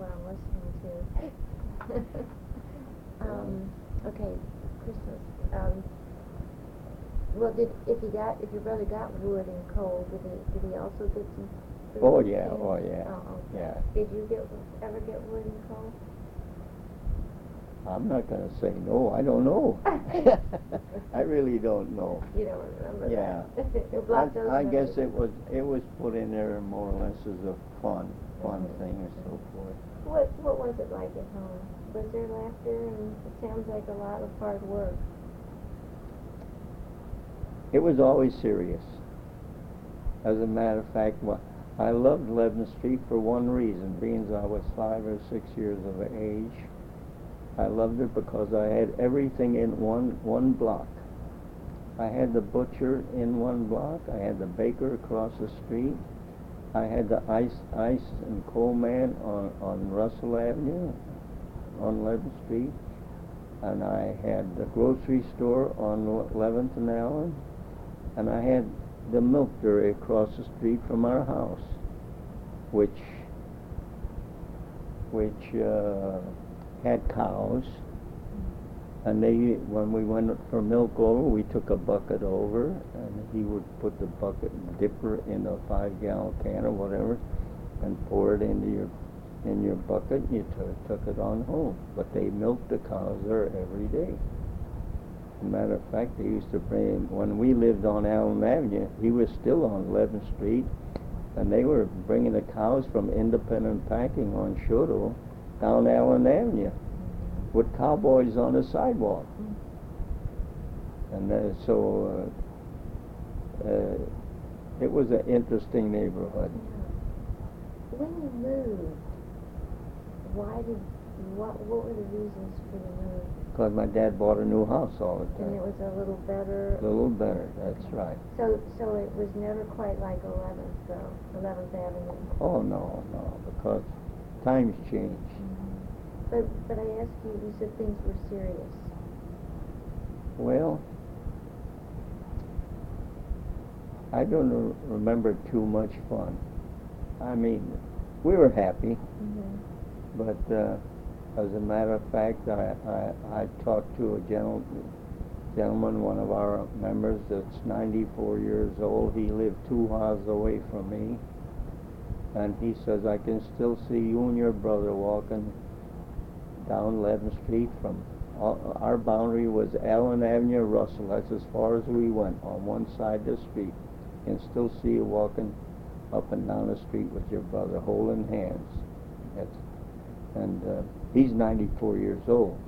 what I'm listening to. um, okay, Christmas. Um, well, did if he got if your brother got wood and coal, did he did he also get some? food Oh, and yeah, things? oh, yeah, Oh, okay. yeah. Did you get ever get wood and coal? I'm not gonna say no, I don't know. I really don't know. You don't remember Yeah. that? You I, blocked those I guess memories. it was, it was put in there more or less as a fun, fun thing or so forth. What What was it like at home? Was there laughter? And it sounds like a lot of hard work. It was always serious. As a matter of fact, I loved Lebanon Street for one reason, being I was five or six years of age. I loved it because I had everything in one one block. I had the butcher in one block. I had the baker across the street. I had the ice ice and coal man on on Russell Avenue, on Lebanon Street, and I had the grocery store on 11th and Allen, and I had the milk dairy across the street from our house, which which uh, had cows. And they, when we went for milk over, we took a bucket over, and he would put the bucket dipper in a five-gallon can or whatever, and pour it into your in your bucket. And you took took it on home. But they milked the cows there every day. Matter of fact, they used to bring when we lived on Allen Avenue. He was still on 11th Street, and they were bringing the cows from Independent Packing on Chouteau down Allen Avenue with cowboys on the sidewalk. And uh, so uh, uh, it was an interesting neighborhood. When you moved, why did what what were the reasons for the move? Because my dad bought a new house all the time. And it was a little better. A little better, that's right. So so it was never quite like 11th though, 11th Avenue. Oh, no, no, because times change. But but I asked you, you said things were serious. Well, I don't re- remember too much fun. I mean, we were happy, Mm-hmm. but uh, as a matter of fact, I, I, I talked to a gentle, gentleman, one of our members that's 94 years old. He lived two miles away from me. And he says, I can still see you and your brother walking down 11th Street from our our boundary was Allen Avenue, Russell. That's as far as we went on one side of the street. And still see you walking up and down the street with your brother holding hands. That's, and uh, he's 94 years old.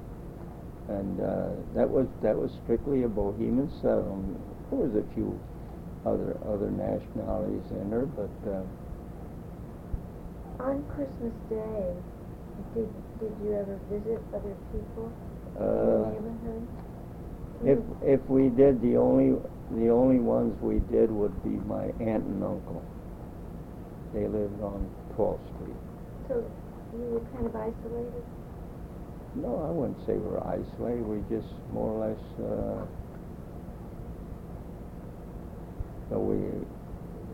And uh, that was that was strictly a Bohemian settlement. There was a few other other nationalities in there, but uh, On Christmas Day, did did you ever visit other people in the uh, neighborhood? If if we did, the only the only ones we did would be my aunt and uncle. They lived on 12th Street. So you were kind of isolated. No, I wouldn't say we're isolated. We just more or less. Uh, so we,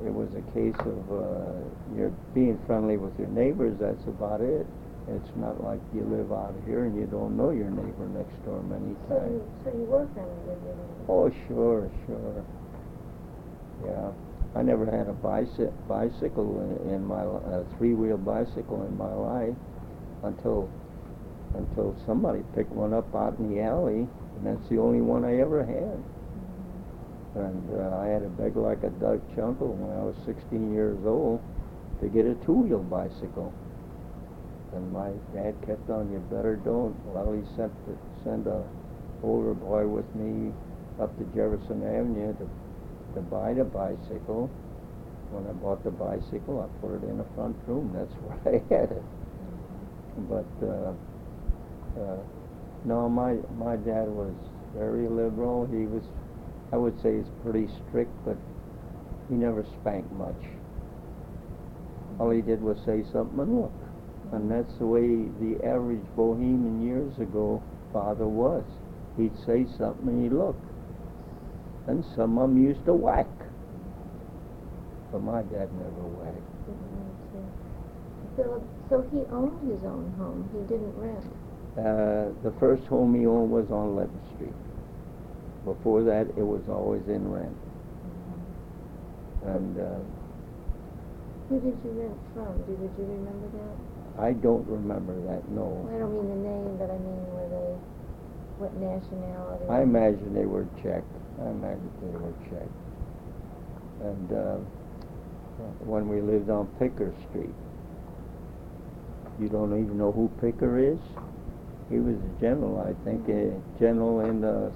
it was a case of uh, you're being friendly with your neighbors. That's about it. It's not like you live out here and you don't know your neighbor next door many So times. you so you were friendly with your neighbors. Oh, sure, sure. Yeah, I never had a bicy- bicycle in, in my a three-wheel bicycle in my life until until somebody picked one up out in the alley, and that's the only one I ever had. And uh, I had to beg like a Dutch uncle when I was 16 years old to get a two-wheel bicycle. And my dad kept on, you better don't. Well, he sent the, sent a older boy with me up to Jefferson Avenue to to buy the bicycle. When I bought the bicycle, I put it in the front room. That's where I had it. But uh, uh, no, my my dad was very liberal. He was, I would say, he's pretty strict, but he never spanked much. All he did was say something and look. And that's the way the average Bohemian years ago father was. He'd say something and he'd look. And some of them used to whack. But my dad never whacked. Didn't need to. Philip, so he owned his own home, he didn't rent? Uh, the first home he owned was on Leonard Street. Before that, it was always in rent. And uh, Who did you rent from? Do, would you remember that? I don't remember that, no. I don't mean the name, but I mean, were they, what nationality? I imagine they were Czech. I imagine they were Czech. And uh, when we lived on Picker Street, you don't even know who Picker is? He was a general, I think, a general in the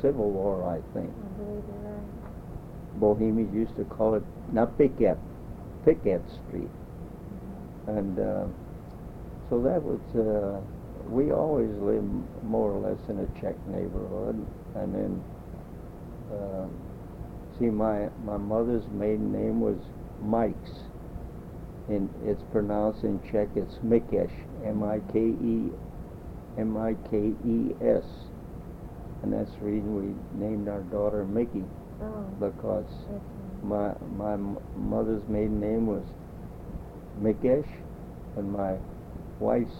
Civil War, I think. I believe you're right. Bohemians used to call it not Piquet, Piquet Street, and uh, so that was. Uh, we always lived more or less in a Czech neighborhood, and then uh, see my my mother's maiden name was Mikes, and it's pronounced in Czech. It's Mikesh, M-I-K-E, M-I-K-E-S, and that's the reason we named our daughter Mickey Oh, because my my mother's maiden name was Mikesh, and my wife's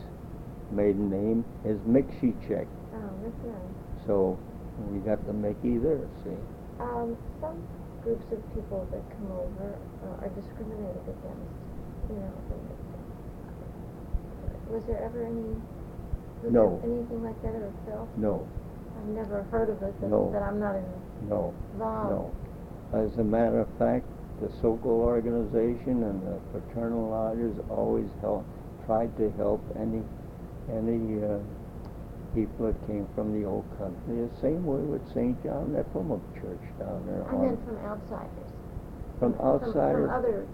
maiden name is Mikshicek. Oh, that's nice. So we got the Mickey there. See, Um, some groups of people that come over uh, are discriminated against, you know. Was there ever any, was No. there anything like that ever felt? no, I've never heard of it, but, No. but I'm not no, involved. no. As a matter of fact, the Sokol organization and the fraternal lodges always help, tried to help any any uh, people that came from the old country. The same way with St. John Nepomuc Church down there. I meant from outsiders. From outsiders? From other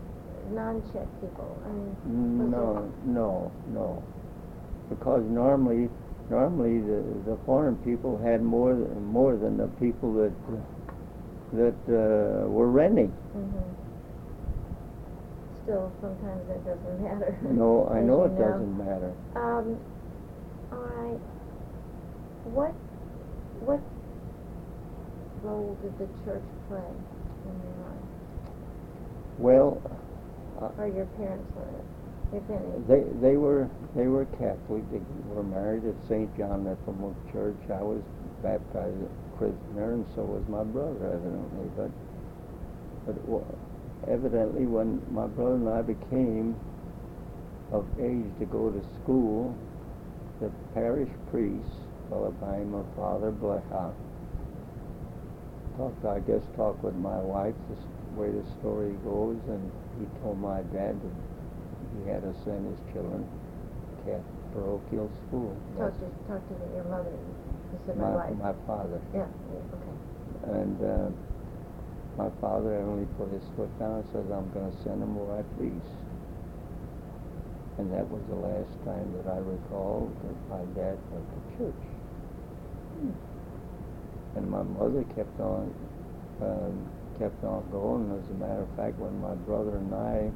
non-Czech people, I mean. No, no, no. Because normally, normally the, the foreign people had more, more than the people that, that, uh, were renting. Mhm. Still, sometimes that doesn't matter. No, I know it doesn't matter. Um, all right. What, what role did the church play in your life, Well, uh, or your parents were, if any? they, they were, they were Catholic. They were married at St. John Nepomuc Church. I was baptized a prisoner, and so was my brother, evidently. But, but evidently, when my brother and I became of age to go to school, the parish priest, fellow by of Father Blecha, talked, I guess, talked with my wife, the way the story goes, and he told my dad that he had to send his children to Catholic parochial school. Talk to, talk to your mother, you said my my, wife. my father. Yeah, yeah, okay. And uh, my father only put his foot down and says, I'm going to send him where I please. And that was the last time that I recall that my dad went to church. And my mother kept on, um, kept on going. As a matter of fact, when my brother and I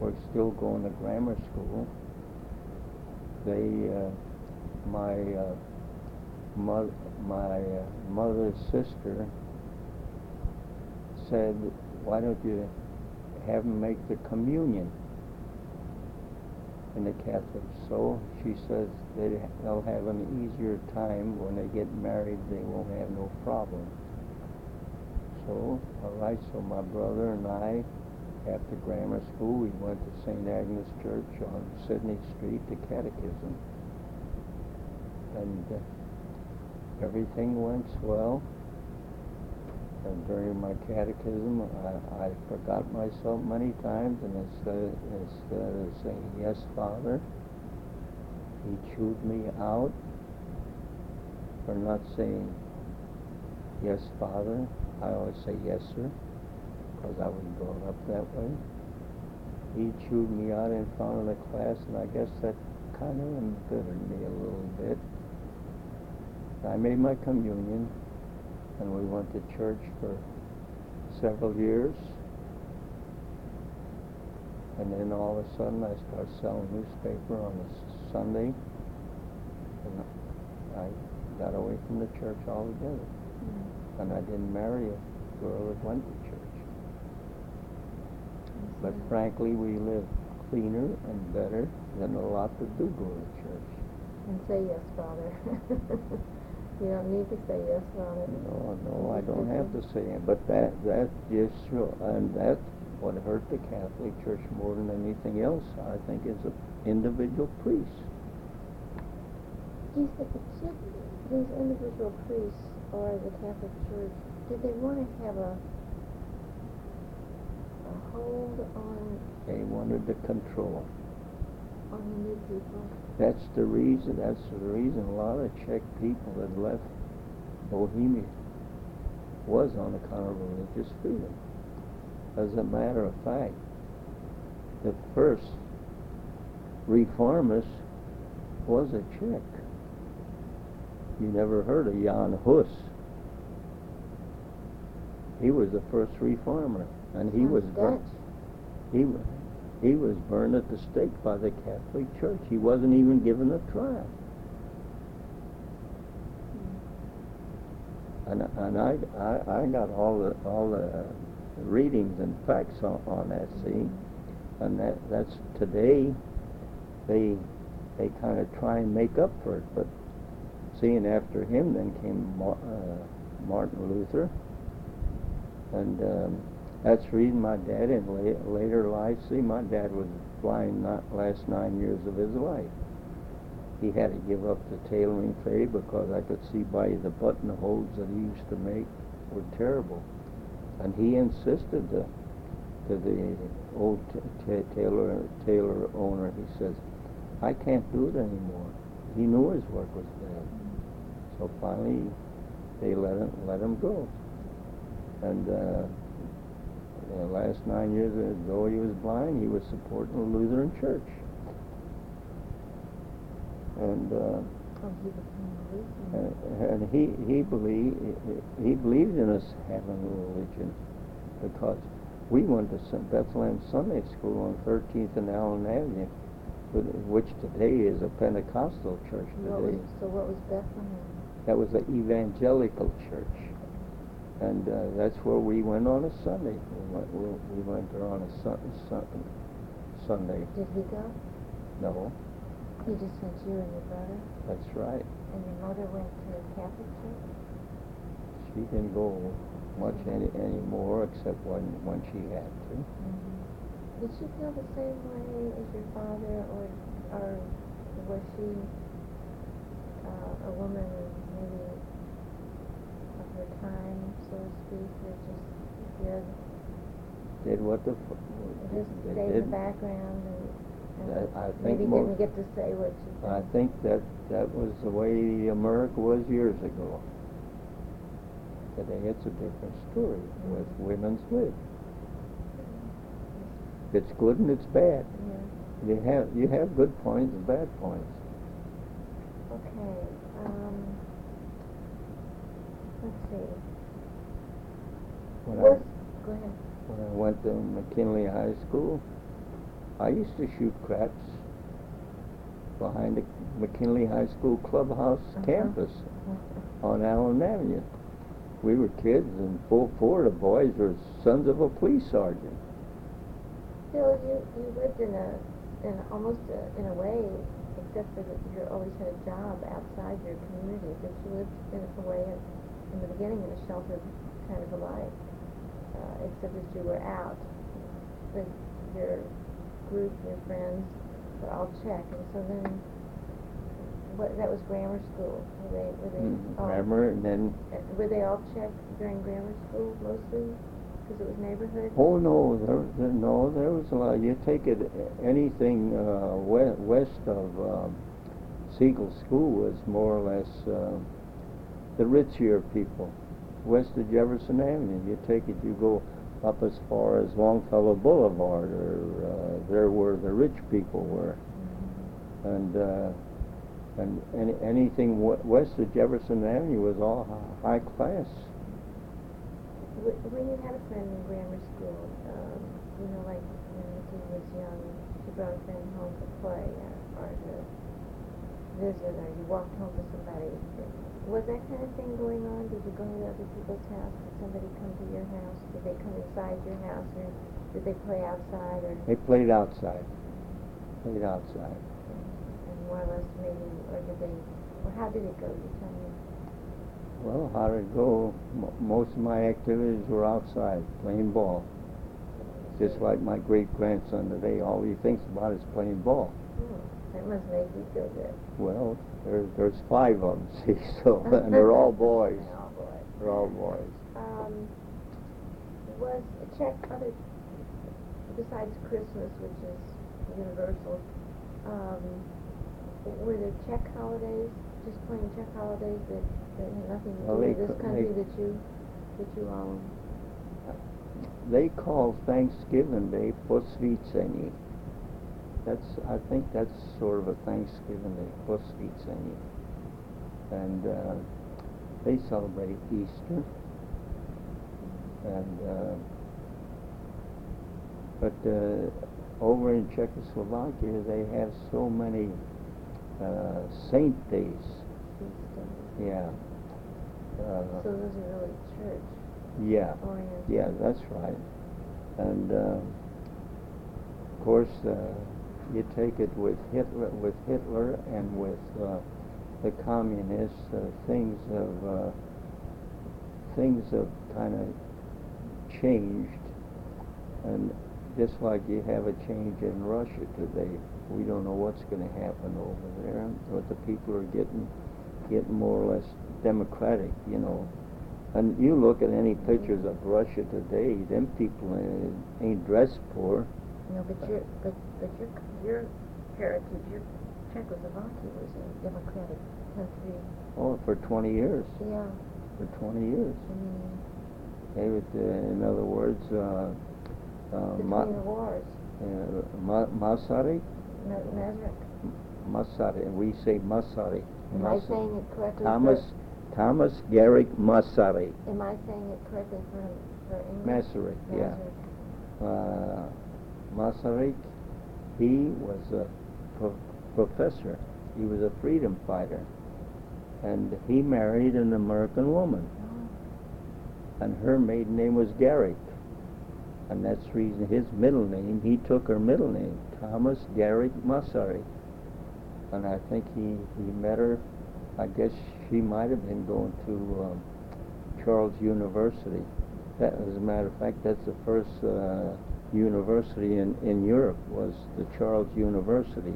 were still going to grammar school, they, uh, my uh, mo- my uh, mother's sister said, "Why don't you have them make the communion?" in the Catholic? So she says they they'll have an easier time when they get married. They won't have no problem. So, all right. So my brother and I, after grammar school, we went to St. Agnes Church on Sydney Street to catechism, and uh, everything went swell. And during my catechism, I, I forgot myself many times, and instead, instead of saying, Yes, Father, he chewed me out for not saying, Yes, Father. I always say, Yes, sir, because I was brought up that way. He chewed me out in front of the class, and I guess that kind of embittered me a little bit. I made my communion, and we went to church for several years. And then all of a sudden, I started selling newspaper on a Sunday, and I got away from the church altogether. Mm. And I didn't marry a girl that went to church. But Mhm. frankly, we lived cleaner and better than a lot that do go to church. And say yes, Father. you don't need to say yes, Father. No, no, I don't have to say it, but that, that just, show- and that's what hurt the Catholic Church more than anything else, I think, is the individual priests. Do you think should these individual priests or the Catholic Church did they want to have a a hold on They wanted to control. on the new people? That's the reason, that's the reason a lot of Czech people that left Bohemia was on account of religious freedom. As a matter of fact, the first reformist was a Czech. You never heard of Jan Hus. He was the first reformer, and he was Dutch. he was he was burned at the stake by the Catholic Church. He wasn't even given a trial. And and I I, I got all the all the readings and facts on, on that. See, and that that's today. They they kind of try and make up for it, but seeing after him, then came Ma- uh, Martin Luther, and um, that's the reason my dad in la- later life. See, my dad was blind not last nine years of his life. He had to give up the tailoring trade because I could see by the buttonholes that he used to make were terrible, and he insisted to to the old t- t- tailor tailor owner. He says, "I can't do it anymore." He knew his work was bad, so finally they let him let him go. And uh, the last nine years, uh, though he was blind, he was supporting the Lutheran Church. And uh, Oh, he became a Lutheran. and he he believed he believed in us having a religion because we went to St. Bethlehem Sunday School on 13th and Allen Avenue, which today is a Pentecostal church What was, today. so what was Bethlehem? That was an evangelical church, and uh, that's where we went on a Sunday. We went we, we went there on a sun, sun, Sunday. Did he go? No, He just sent you and your brother, that's right. and your mother went to the Catholic church. She didn't go much any anymore except when when she had to. Mm-hmm. Did she feel the same way as your father, or or was she uh, a woman maybe her time, so to speak, that just did Did what the f- just they stayed in did. the background and, and That- I maybe think didn't get to say what she I think that that was the way America was years ago. Today it's a different story with Mhm. women's lib. It's good and it's bad. Yeah. You have you have good points and bad points. Okay. Um, let's see. When I go ahead. when I went to McKinley High School, I used to shoot craps behind the McKinley High School clubhouse Uh-huh. campus on Allen Avenue. We were kids, and full four of the boys were sons of a police sergeant. Bill, you, you lived in a, in a- almost a, in a way, except for that you always had a job outside your community, but you lived in a way, in the beginning, in a sheltered kind of a life, uh, except that you were out. But your group, your friends, were all Czech, and so then, what, that was grammar school, were they, were they Mm, all? Grammar, and then uh, Were they all Czech during grammar school, mostly? Because it was neighborhood? oh no, there, there no, there was a lot. You take it anything uh, west, west of um, Sigel School was more or less uh, the richier people. West of Jefferson Avenue, you take it, you go up as far as Longfellow Boulevard, or uh, there where the rich people were. And uh, and any, anything west of Jefferson Avenue was all high class. Wh- When you had a friend in grammar school, um, you know, like when Nikki was young, she brought a friend home to play or, or to visit, or you walked home with somebody. Was that kind of thing going on? Did you go to other people's house? Did somebody come to your house? Did they come inside your house, or did they play outside? Or They played outside. played outside. And more or less maybe, or did they, or how did it go? You tell me. Well, how did it go? Mo most of my activities were outside, playing ball. Just like my great grandson today, all he thinks about is playing ball. Hmm, That must make you feel good. Well, there's there's five of them, see, so and they're all boys. They're all boys. They're all boys. Um, was Czech other, besides Christmas, which is universal, um, were there Czech holidays, just plain Czech holidays that, that had nothing to Well, do with this country that you, that you all, They call Thanksgiving Day Posvícení. That's I think that's sort of a Thanksgiving that Day Posvícení, and uh, they celebrate Easter. And uh, but uh, over in Czechoslovakia, they have so many uh, saint days. Yeah. Uh, So those are really church yeah. oriented. Yeah, that's right. And uh, of course, uh, you take it with Hitler, with Hitler, and with uh, the communists. Uh, things have uh, things have kind of changed, and just like you have a change in Russia today, we don't know what's going to happen over there. But the people are getting getting more or less democratic, you know. And you look at any pictures of Russia today, them people ain't, dressed poor. No, but your, but, but your, your heritage, your Czechoslovakia was a democratic country. Oh, for 20 years. Yeah, For 20 years. I mean, They would, uh, in other words, uh, uh, Ma- the wars, uh, Ma- Masaryk? Ma- Masaryk. Masaryk. We say Masaryk. Am I saying it correctly? Thomas, Thomas Garrigue Masaryk. am I saying it correctly for, for English? Masaryk, yeah. Masaryk. uh, Masaryk, he was a pro- professor. He was a freedom fighter. And he married an American woman. And her maiden name was Garrigue. And that's the reason his middle name, he took her middle name, Thomas Garrigue Masaryk. And I think he, he met her, I guess she might have been going to um, Charles University. That, as a matter of fact, that's the first uh, university in, in Europe was the Charles University.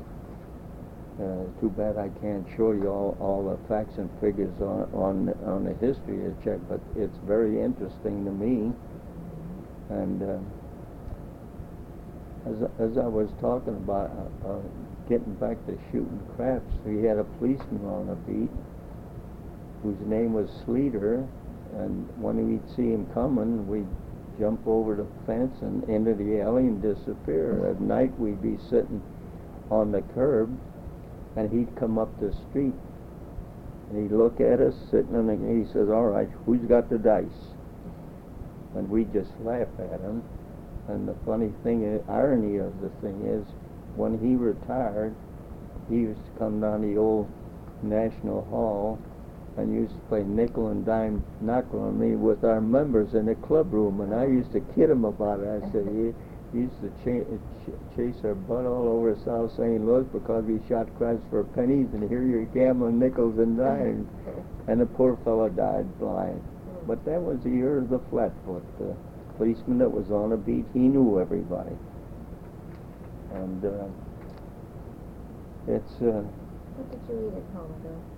Uh, too bad I can't show you all, all the facts and figures on, on, on the history of Czech, but it's very interesting to me. And uh, as, as I was talking about uh, uh, getting back to shooting craps, we had a policeman on the beat whose name was Sleater, and when we'd see him coming, we'd jump over the fence and into the alley and disappear. At night, we'd be sitting on the curb, and he'd come up the street, and he'd look at us sitting on the, and he says, "All right, who's got the dice?" And we'd just laugh at him. And the funny thing, i- irony of the thing is, when he retired, he used to come down the old National Hall and used to play nickel and dime knuckle on me with our members in the club room, and I used to kid him about it. I said he, he used to cha- ch- chase our butt all over South St. Louis because we shot craps for pennies, and here you're gambling nickels and dimes, and the poor fellow died blind. But that was the year of the Flatfoot. The policeman that was on the beat, he knew everybody. And uh, it's uh, What did you eat at home, Bill?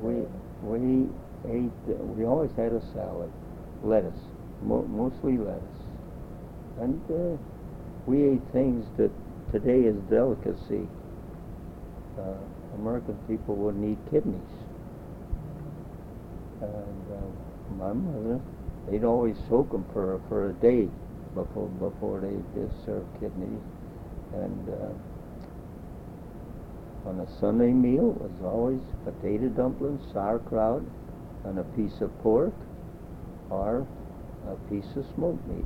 We we ate. We always had a salad, lettuce, mo- mostly lettuce, and uh, we ate things that today is delicacy. Uh, American people wouldn't eat kidneys. And uh, my mother, they'd always soak them for for a day before before they did serve kidneys. And uh, on a Sunday meal was always potato dumplings, sauerkraut, and a piece of pork, or a piece of smoked meat.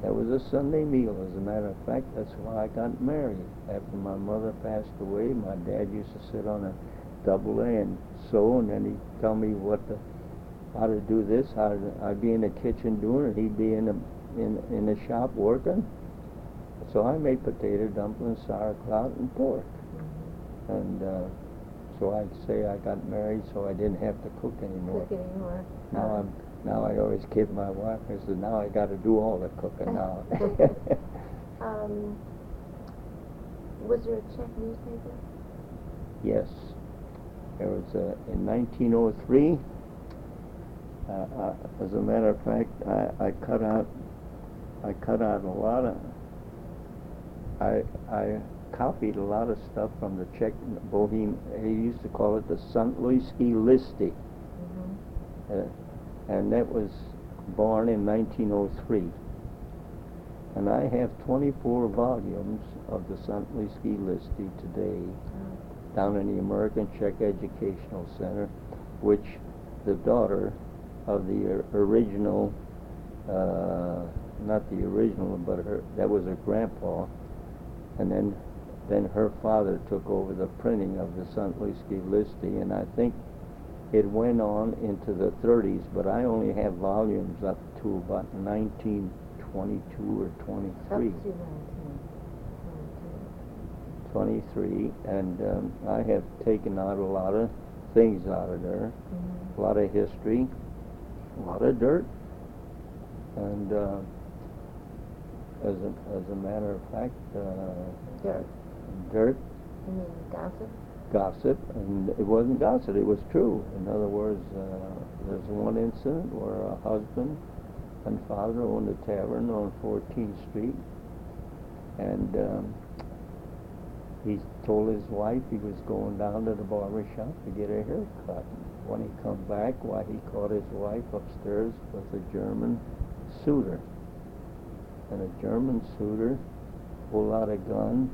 That was a Sunday meal. As a matter of fact, that's why I got married. After my mother passed away, my dad used to sit on a double A and sew, and then he'd tell me what the, how to do this, how to, I'd be in the kitchen doing it, he'd be in the in in the shop working. so I made potato dumplings, sauerkraut, and pork. And uh, so I'd say I got married, so I didn't have to cook anymore. Cook anymore. Now I'm now I always kid my wife. I said, now I got to do all the cooking now. Um, was there a Czech newspaper? yes, there was uh, in 1903. Uh, uh, as a matter of fact, I, I cut out I cut out a lot of I I copied a lot of stuff from the Czech Bohemian. They used to call it the St. Louisky Listy. Mm-hmm. uh, and that was born in 1903. And I have 24 volumes of the St. Louisky Listy today down in the American Czech Educational Center, which the daughter of the original, uh, not the original, but her, that was her grandpa, and then then her father took over the printing of the St. Louisky Listy, and I think it went on into the 30s, but I only have volumes up to about 1922 or Up 23. to 19. 23, and um, I have taken out a lot of things out of there, Mhm. a lot of history, a lot of dirt, and uh, as a as a matter of fact, uh, Dirt. Dirt, You mean gossip? gossip, and it wasn't gossip; it was true. In other words, uh, there's one incident where a husband and father owned a tavern on 14th Street, and um, he told his wife he was going down to the barber shop to get a haircut. When he come back, why he caught his wife upstairs with a German suitor. And a German suitor pulled out a gun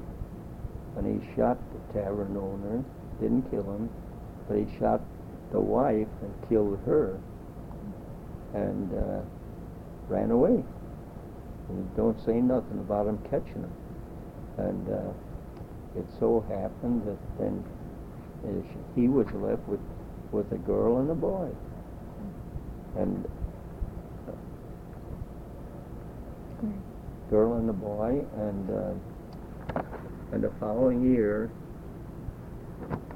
and he shot the tavern owner, didn't kill him, but he shot the wife and killed her and uh, ran away. And don't say nothing about him catching him. And uh, it so happened that then he was left with with a girl and a boy. And uh, girl and a boy, and uh, and the following year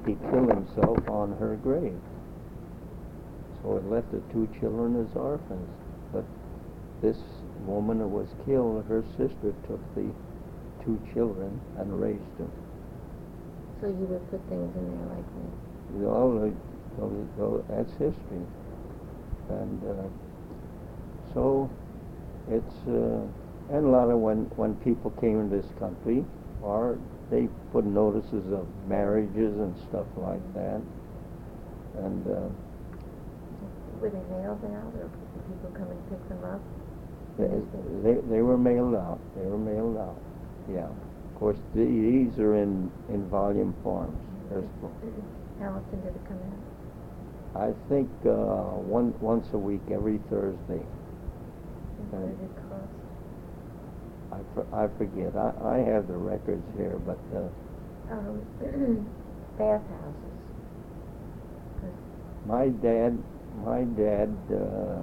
he killed himself on her grave. So it left the two children as orphans. But this woman that was killed, her sister took the two children and raised them. So you would put things in there like this. Uh, those- those- that's history. And uh, so it's, uh, and a lot of when, when people came in this country, or they put notices of marriages and stuff like that. And uh, Were they mailed out or did people come and pick them up? they, they, they were mailed out. They were mailed out. Yeah. Of course, the- these are in, in volume forms. There's, How often did it come out? I think uh, one, once a week, every Thursday. And what Okay. did it cost? I, for, I forget. I, I have the records here, but uh, Um, bathhouses. my dad, my dad, uh,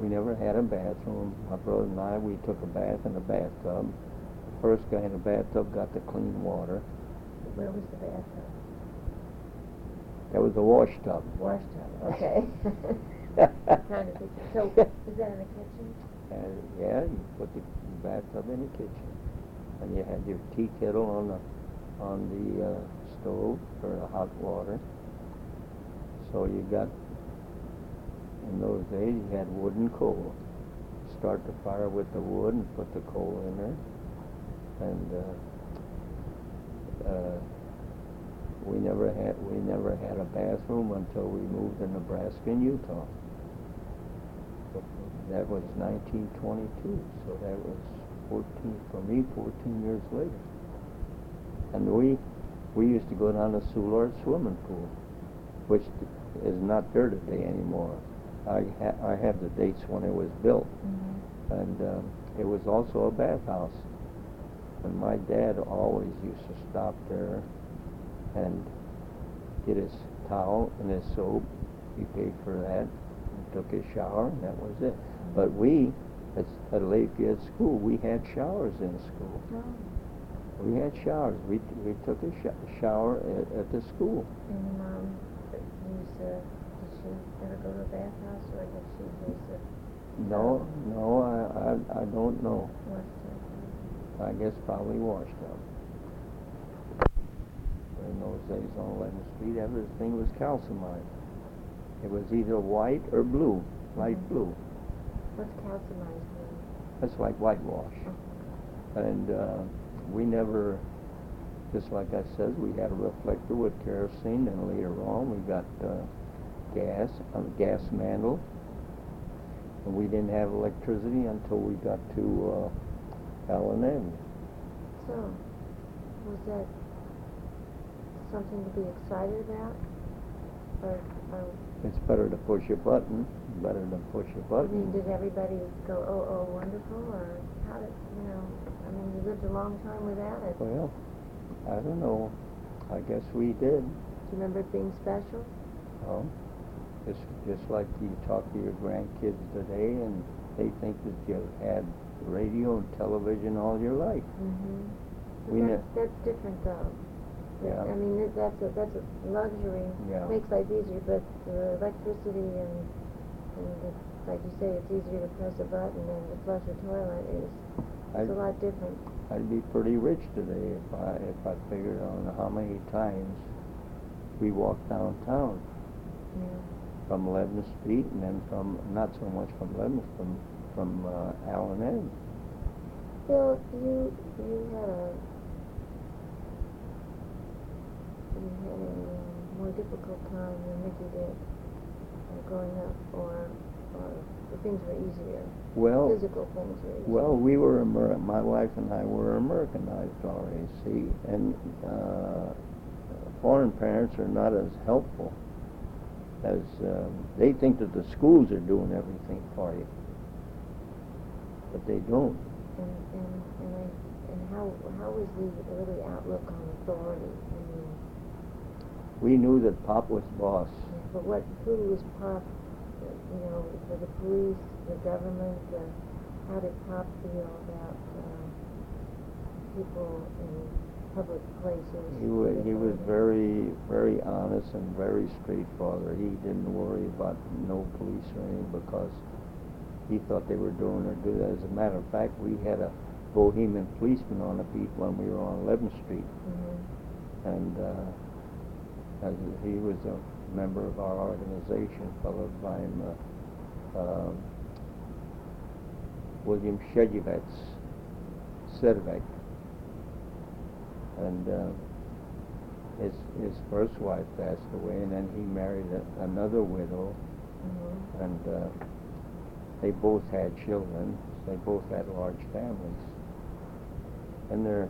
we never had a bathroom. My brother and I, we took a bath in a bathtub. The first guy in the bathtub got the clean water. where was the bathtub? That was the wash tub. Wash tub, okay. Trying to picture, so, is that in the kitchen? And yeah, you put the bathtub in the kitchen, and you had your tea kettle on the on the uh, stove for the hot water. So you got in those days you had wood and coal. Start the fire with the wood and put the coal in there, and uh, uh, we never had we never had a bathroom until we moved to Nebraska and Utah. That was 1922, so that was 14 for me. 14 years later, and we we used to go down to Soulard swimming pool, which is not there today anymore. I ha- I have the dates when it was built, Mm-hmm. and um, it was also a bathhouse. And my dad always used to stop there and get his towel and his soap. He paid for that. He took his shower, and that was it. But we, at, at School, we had showers in school. No. We had showers. We, we took a sho- shower at, at the school. And mom used, did she ever go to a bathhouse or did she use the No, no, I, I, I don't know. wash tub? I guess probably washed up. In those days on Eleventh Street, everything was calcimined. It was either white or blue, light Mhm. blue. What's calcimized mean? That's like whitewash. And uh, we never, just like I said, we had a reflector with kerosene, and later on we got uh, gas, a gas mantle. And we didn't have electricity until we got to uh, Allen Avenue. So, was that something to be excited about? Or, or, It's better to push a button, better than push a I button. mean, did everybody go, oh, oh, wonderful, or how did, you know, I mean, you lived a long time without it. Do Well, I don't know. I guess we did. Do you remember it being special? Well, just just like you talk to your grandkids today, and they think that you had radio and television all your life. Mm-hmm. We that's, ne- that's different though. That- Yeah. I mean, that- that's a, that's a luxury. Yeah. Makes life easier, but the electricity and, and the, like you say, it's easier to press a button than to flush a toilet is, it's I- a lot different. I'd be pretty rich today if I if I figured on how many times we walked downtown Yeah. from 11th Street, and then from not so much from 11th, from from uh, Allen Avenue. Bill, you, you had a, you had a more difficult time than Mickey did growing up, or, or the things were easier. Well, Physical things were easier. Well, we were Amer- my wife and I were Americanized already, see, and uh, foreign parents are not as helpful as um, they think that the schools are doing everything for you, but they don't. And, and, and I, and how, how was the early outlook on authority? I mean, We knew that Pop was boss. But what, who was Pop, you know, for the police, the government, how did Pop feel about, uh, people in public places? He was he was very very honest and very straightforward. He didn't worry about no police or anything because he thought they were doing their good. As a matter of fact, we had a Bohemian policeman on the beat when we were on 11th Street, Mhm. and uh, as he was a member of our organization, followed by uh, um, William Sheduvets, Sedevec, and uh, his his first wife passed away, and then he married a, another widow, Mhm. and uh, they both had children. They both had large families, and their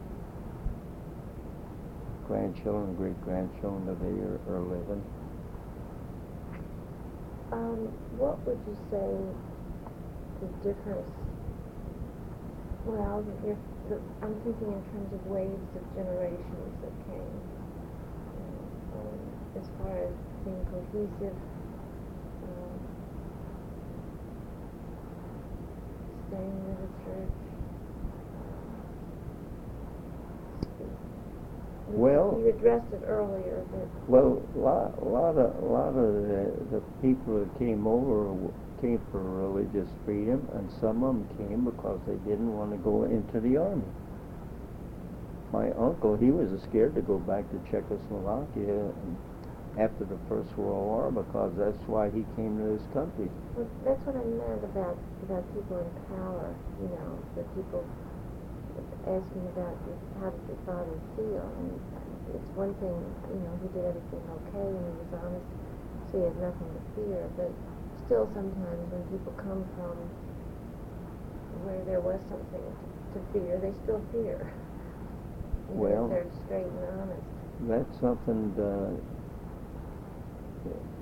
grandchildren, great grandchildren today are, are living. Um, what would you say the difference? Well, if the, I'm thinking in terms of waves of generations that came. Um, as far as being cohesive, um, staying with the church. You- Well- you addressed it earlier, but Well, a lot, a lot of, a lot of the, the people that came over came for religious freedom, and some of them came because they didn't want to go into the army. My uncle, he was scared to go back to Czechoslovakia after the First World War because that's why he came to this country. Well, that's what I meant about about people in power. You know, the people asking about your, how did your father feel, and it's one thing. You know, he did everything okay and he was honest, so he had nothing to fear. But still, sometimes when people come from where there was something to fear, they still fear. Even Well- if they're straight and honest. That's something, uh,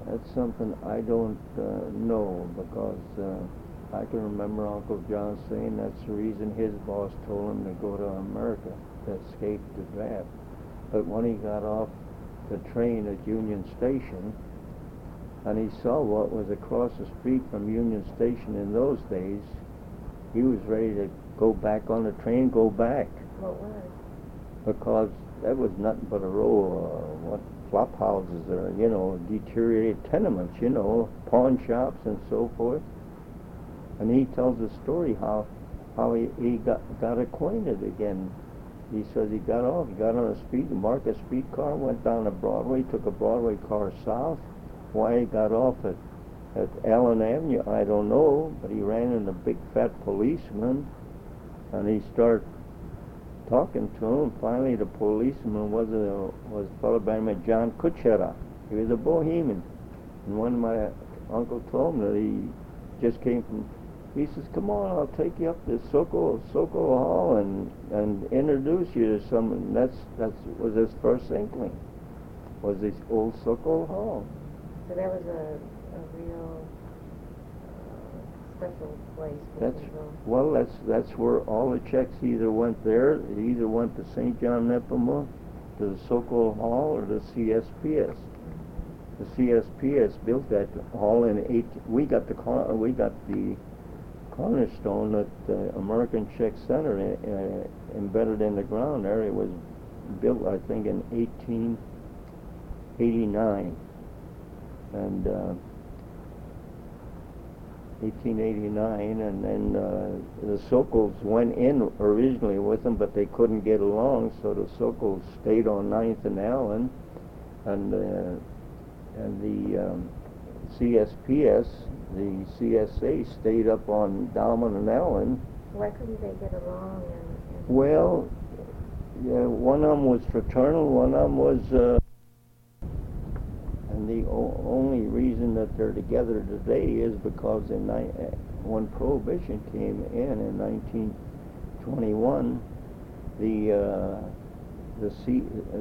that's something I don't, uh, know because, uh, I can remember Uncle John saying that's the reason his boss told him to go to America, to escape the draft. But when he got off the train at Union Station, and he saw what was across the street from Union Station in those days, he was ready to go back on the train, go back, What was? because that was nothing but a row of, what, flop houses or, you know, deteriorated tenements, you know, pawn shops and so forth. And he tells the story how, how he, he got, got acquainted again. He says he got off, got on a speed, Marcus streetcar, went down to Broadway, took a Broadway car south. Why he got off at, at Allen Avenue, I don't know, but he ran into a big fat policeman and he started talking to him. Finally, the policeman was a was a fellow by the name of John Kuchera. He was a Bohemian, and one of my uncle told him that he just came from. He says, "Come on, I'll take you up to Sokol Sokol Hall and and introduce you to someone. And that's that's was his first inkling. Was this old Sokol Hall? So that was a, a real uh, special place. for That's people. well, that's that's where all the Czechs either went there, either went to St. John Nepomuk, to the Sokol Hall, or the CSPS. The CSPS built that hall in eight. We got the we got the cornerstone that the American Czech Center uh, embedded in the ground there. It was built, I think, in 1889, and. Uh, 1889, and then uh, the Sokols went in originally with them, but they couldn't get along, so the Sokols stayed on 9th and Allen, and uh, and the um, CSPS, the CSA, stayed up on Dolman and Allen. Why couldn't they get along? And, and Well, yeah, one of them was fraternal, one of them was. Uh, and the o- only reason that they're together today is because in ni- uh, when Prohibition came in in 1921, the uh, the C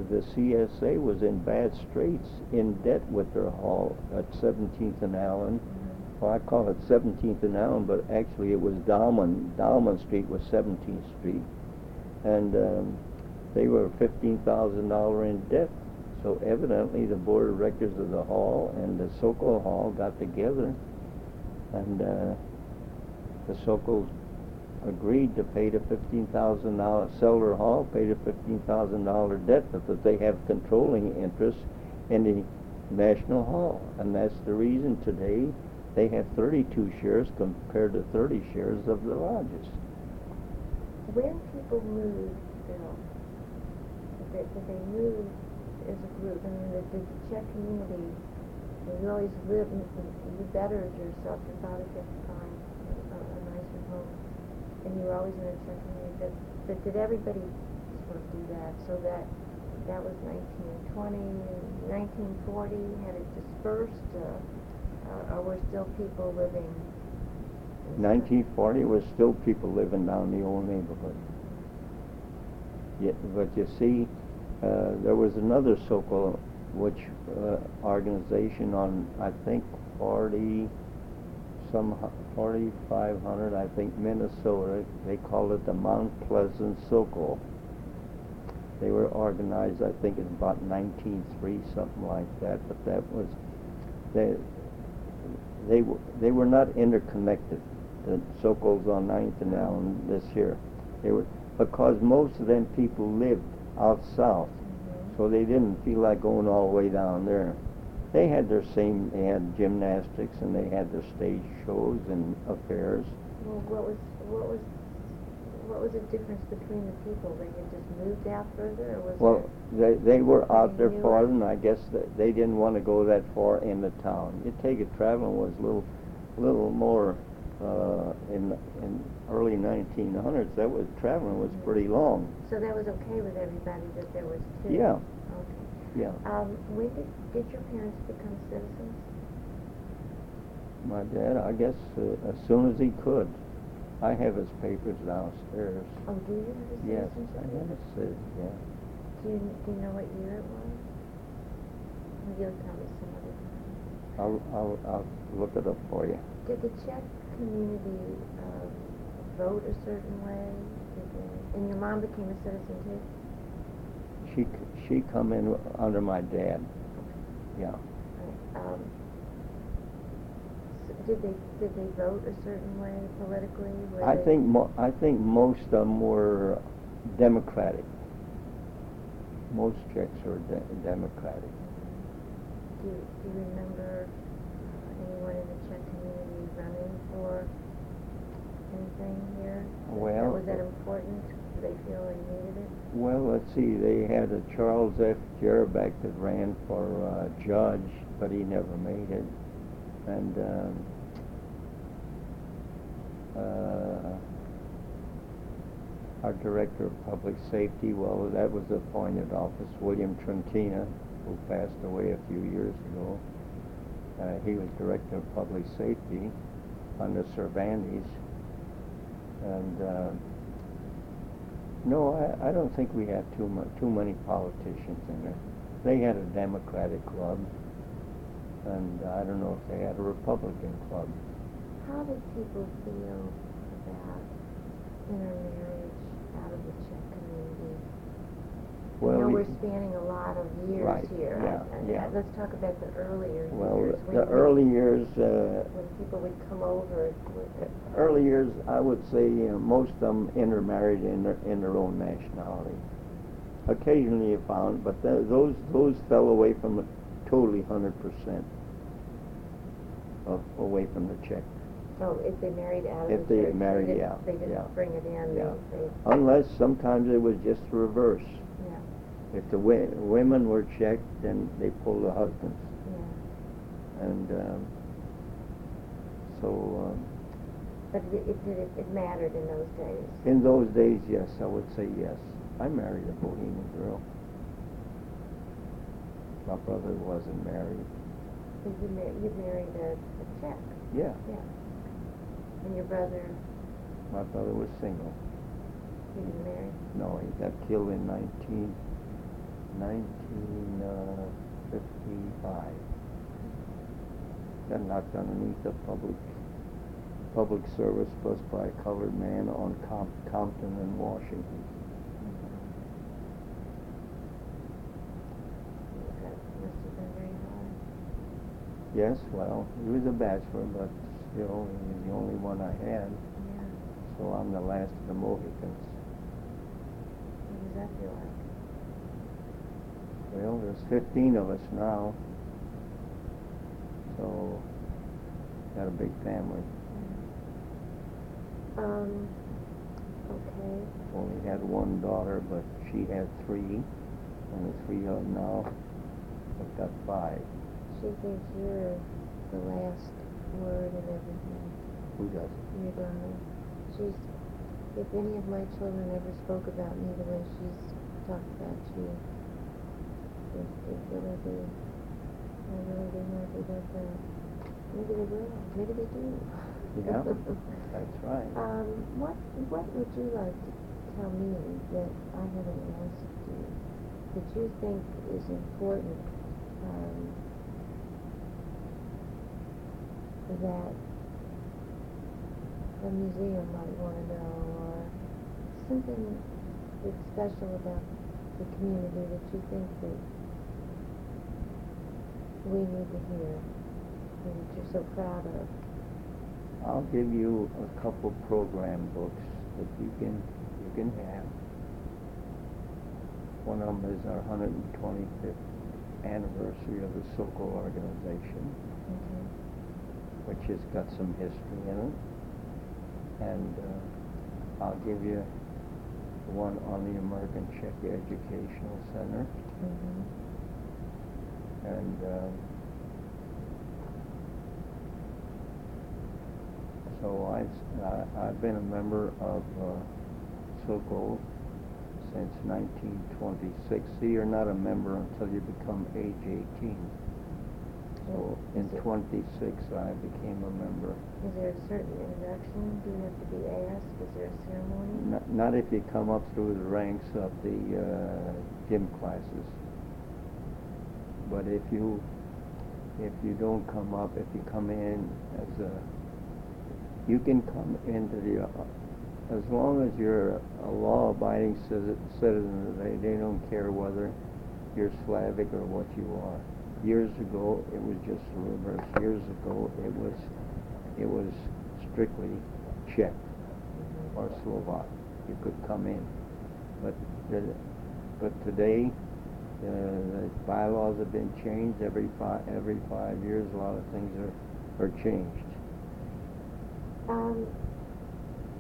the CSA was in bad straits, in debt with their hall at 17th and Allen. Well, I call it 17th and Allen, but actually it was Dolman. Dolman Street was 17th Street, and um, they were $15,000 in debt. So evidently, the board of directors of the hall and the Sokol Hall got together, and uh, the Sokols agreed to pay the fifteen thousand dollar sell their hall, paid a fifteen thousand dollar debt, but that they have controlling interest in the National Hall, and that's the reason today they have thirty-two shares compared to thirty shares of the lodges. when people move, Bill, they, they move as a group? I mean, the Czech community, you always lived, and you bettered yourself, your father kept find a, a nicer home, and you were always in a Czech community, but, but did everybody sort of do that, so that, that was 1920, 1940, had it dispersed, uh, or, were still people living? in Czech- 1940 was still people living down the old neighborhood. Yeah, but you see, uh, there was another Sokol, which uh, organization on I think 40, some 4,500, I think Minnesota. They called it the Mount Pleasant Sokol. They were organized, I think, in about 1903, something like that. But that was they they w- they were not interconnected. The Sokols on 9th and Allen this year, they were because most of them people lived out south, so they didn't feel like going all the way down there. They had their same, they had gymnastics and they had their stage shows and affairs. Well, what was what was what was the difference between the people? They had just moved out further, or was Well, they they were out there farther, and I guess that they didn't want to go that far in the town. You take it traveling was a little, little more uh, in in early 1900s. That was traveling was pretty long. so that was okay with everybody that there was two. Yeah. Okay. Yeah, Um, when did did your parents become citizens? my dad, I guess, uh, as soon as he could. I have his papers downstairs. Oh, do you have a Yes? I have a cit- yeah. Do you do you know what year it was? Well, you'll tell me some other time. I'll I'll I'll look it up for you. Did the Czech community um, vote a certain way? Did they, and your mom became a citizen too? She c- she come in under my dad. Yeah. Um, did they, did they vote a certain way politically? Were I they- think mo- I think most of them were Democratic. Most Czechs are de- Democratic. Do you, do you remember uh, anyone in the Czech community running for anything here? That- Well- was that important? Did they feel they needed it? Well, let's see. They had a Charles F. Jerbeck that ran for uh, judge, but he never made it. And um, our director of public safety, well, that was appointed office William Trentina, who passed away a few years ago. Uh, he was director of public safety under Cervantes, and. Uh, no, I, I don't think we had too mu- too many politicians in there. They had a Democratic club, and I don't know if they had a Republican club. How did people feel about intermarriage out of the Czech community? Well, you know, we- we're spanning a lot of years Right, here. yeah, I- I- yeah. Let's talk about the earlier Well, years. the early years, uh, When people would come over. with- early years, I would say uh, most of them intermarried in their in their own nationality. Occasionally you found, but th- those those fell away from it totally hundred percent of away from the Czech. So if they married out of If the they church, married, didn't, yeah, they didn't bring it in. yeah. They, they, Unless sometimes it was just the reverse. yeah, If the wi- women were checked, then they pulled the husbands. yeah. And um, so um, But it, it did it, it mattered in those days. in those days, yes, I would say yes. I married a Bohemian girl. My brother wasn't married. You mar- you married a, a Czech, Yeah, yeah. And your brother, my brother was single. he didn't marry. No, he got killed in 19, 1955. Uh, got knocked underneath a public public service bus by a colored man on Com- Compton and Washington. Mm-hmm. That must have been very hard. Yes, well, he was a bachelor, but still, he was the only one I had, Yeah. so I'm the last of the Mohicans. What does that feel like? Well, there's 15 of us now, so got a big family. Um, okay. Only had one daughter, but she had three, and the three of them now have got five. She thinks you're the last word and everything. Who does? Your daughter. She's, if any of my children ever spoke about me the way she's talked about you, it, it really be, I really be happy about that. Maybe they will, maybe they do. Yeah, that's right. Um, what, what would you like to tell me that I haven't asked you, that you think is important, um, that the museum might want to know, or something that's special about the community that you think that we need to hear, and that you're so proud of? I'll give you a couple program books that you can you can have. One of them is our 125th anniversary of the Sokol organization. Which has got some history in it. And uh, I'll give you one on the American Czech Educational Center. Mm-hmm. And uh, so I've, I- I've been a member of uh, Sokol since 1926. See, you're not a member until you become age 18. So in it- 26, I became a member. Is there a certain introduction? Do you have to be asked? Is there a ceremony? Not, not if you come up through the ranks of the uh, gym classes. But if you if you don't come up, if you come in as a, you can come into the, uh, as long as you're a law-abiding citi- citizen, they, they don't care whether you're Slavic or what you are. Years ago, it was just reverse. Years ago, it was it was strictly Czech or Slovak. You could come in, but the, but today uh, the bylaws have been changed every five every five years. A lot of things are are changed. Um,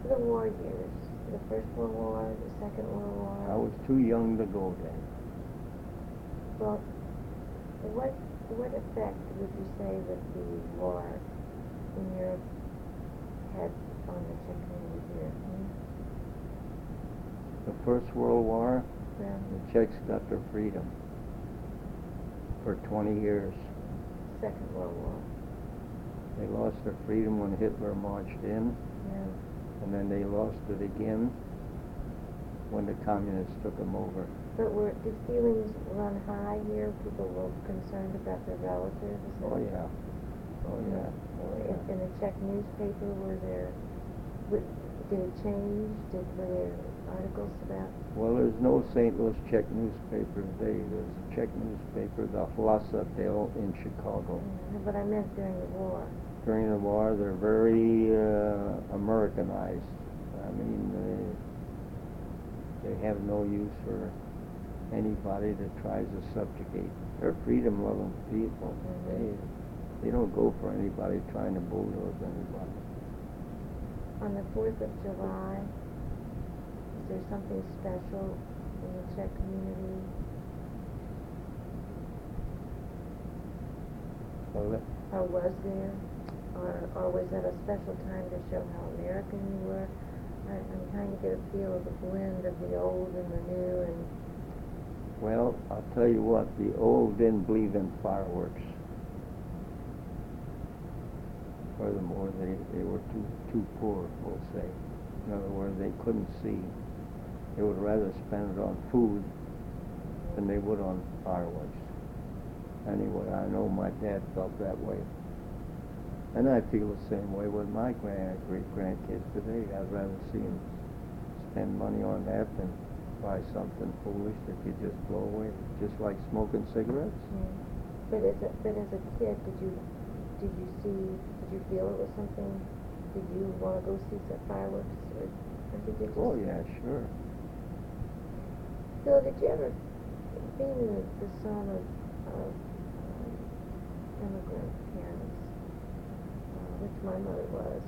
the war years, the First World War, the Second World War. I was too young to go then. Well, what, what effect would you say that the war in Europe had on the Czech community here? Hmm? The First World War, Well, the Czechs got their freedom for 20 years. Second World War, They lost their freedom when Hitler marched in, yeah. and then they lost it again when the communists took them over. But were, did feelings run high here? People were concerned about their relatives? Oh yeah. Oh yeah. Oh In, yeah. in the Czech newspaper, were there, did it change? Did, were there articles about? Well, there's no St. Louis Czech newspaper today. There's a Czech newspaper, the Hlasa Del in Chicago. Mm, But I meant during the war. During the war, they're very uh, Americanized. I mean, they, they have no use for anybody that tries to subjugate. They're freedom-loving people. Mm-hmm. They, they don't go for anybody trying to bulldoze anybody. On the Fourth of July, is there something special in the Czech community? Oh, well, Or oh, was there? Or, or was that a special time to show how American you were? I, I'm trying to get a feel of the blend of the old and the new and, well, I'll tell you what, the old didn't believe in fireworks. Furthermore, they, they were too, too poor, we'll say. In other words, they couldn't see. They would rather spend it on food than they would on fireworks. Anyway, I know my dad felt that way. And I feel the same way with my grand, great grandkids today. I'd rather see them spend money on that than buy something foolish that you just blow away, just like smoking cigarettes. yeah. But as a, but as a kid, did you, did you see, did you feel it was something, did you wanna go see some fireworks or, or did you? Oh yeah, sure. Phil, did you ever, being the, the son of, of um, immigrant parents, uh, which my mother was,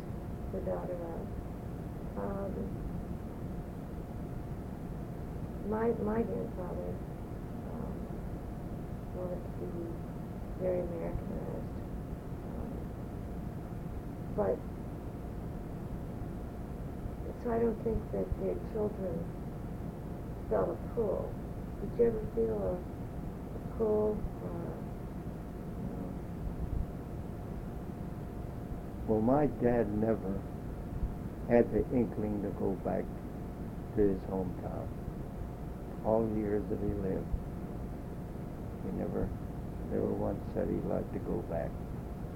the daughter of, um, my, my grandfather, um, wanted to be very Americanized. Um, but, so I don't think that their children felt a pull. Did you ever feel a, a pull or, Well, my dad never had the inkling to go back to his hometown. All the years that he lived, he never, never once said he'd like to go back.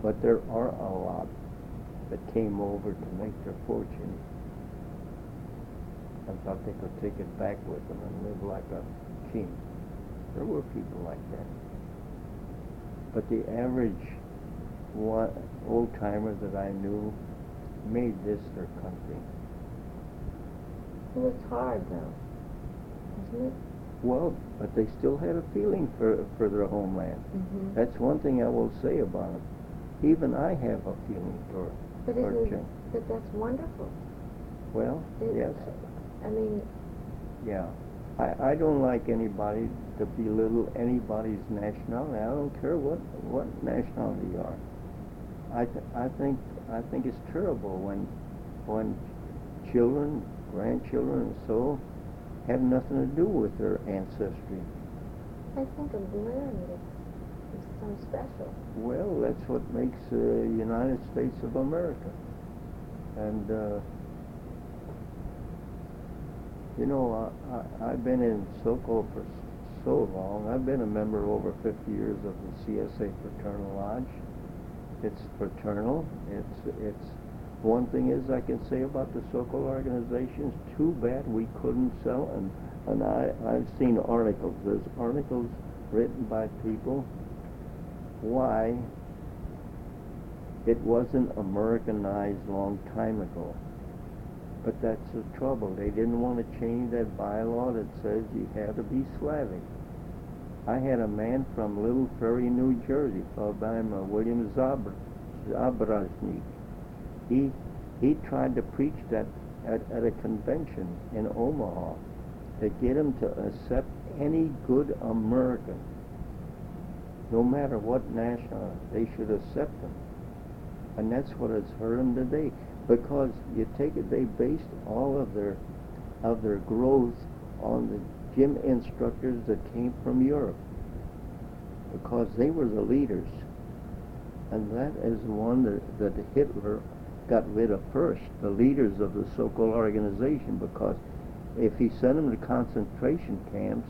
But there are a lot that came over to make their fortune and thought they could take it back with them and live like a king. There were people like that. But the average old timer that I knew made this their country. it was hard though? Well, but they still had a feeling for for their homeland. Mm-hmm. That's one thing I will say about them. Even I have a feeling for But for Czech. but that's wonderful. Well, It- yes, I mean, yeah. I I don't like anybody to belittle anybody's nationality. I don't care what what nationality you are. I th- I think I think it's terrible when when children, grandchildren, and so have nothing to do with their ancestry. I think a blend is, is some special. Well, that's what makes the United States of America. And, uh, you know, I, I, I've been in Sokol for so long. I've been a member over 50 years of the CSA Fraternal Lodge. It's fraternal. It's, it's, one thing is I can say about the Sokol organizations, too bad we couldn't sell and and I, I've seen articles. There's articles written by people why it wasn't Americanized long time ago. But that's the trouble. They didn't want to change that bylaw that says you had to be Slavic. I had a man from Little Ferry, New Jersey, called by him uh, William Zabr- Zabraznik. He he tried to preach that at, at a convention in Omaha to get him to accept any good American, no matter what national, they should accept him. And that's what has hurt them today. Because you take it, they based all of their of their growth on the gym instructors that came from Europe. Because they were the leaders. And that is the one that, that Hitler got rid of first, the leaders of the Sokol organization, because if he sent them to concentration camps,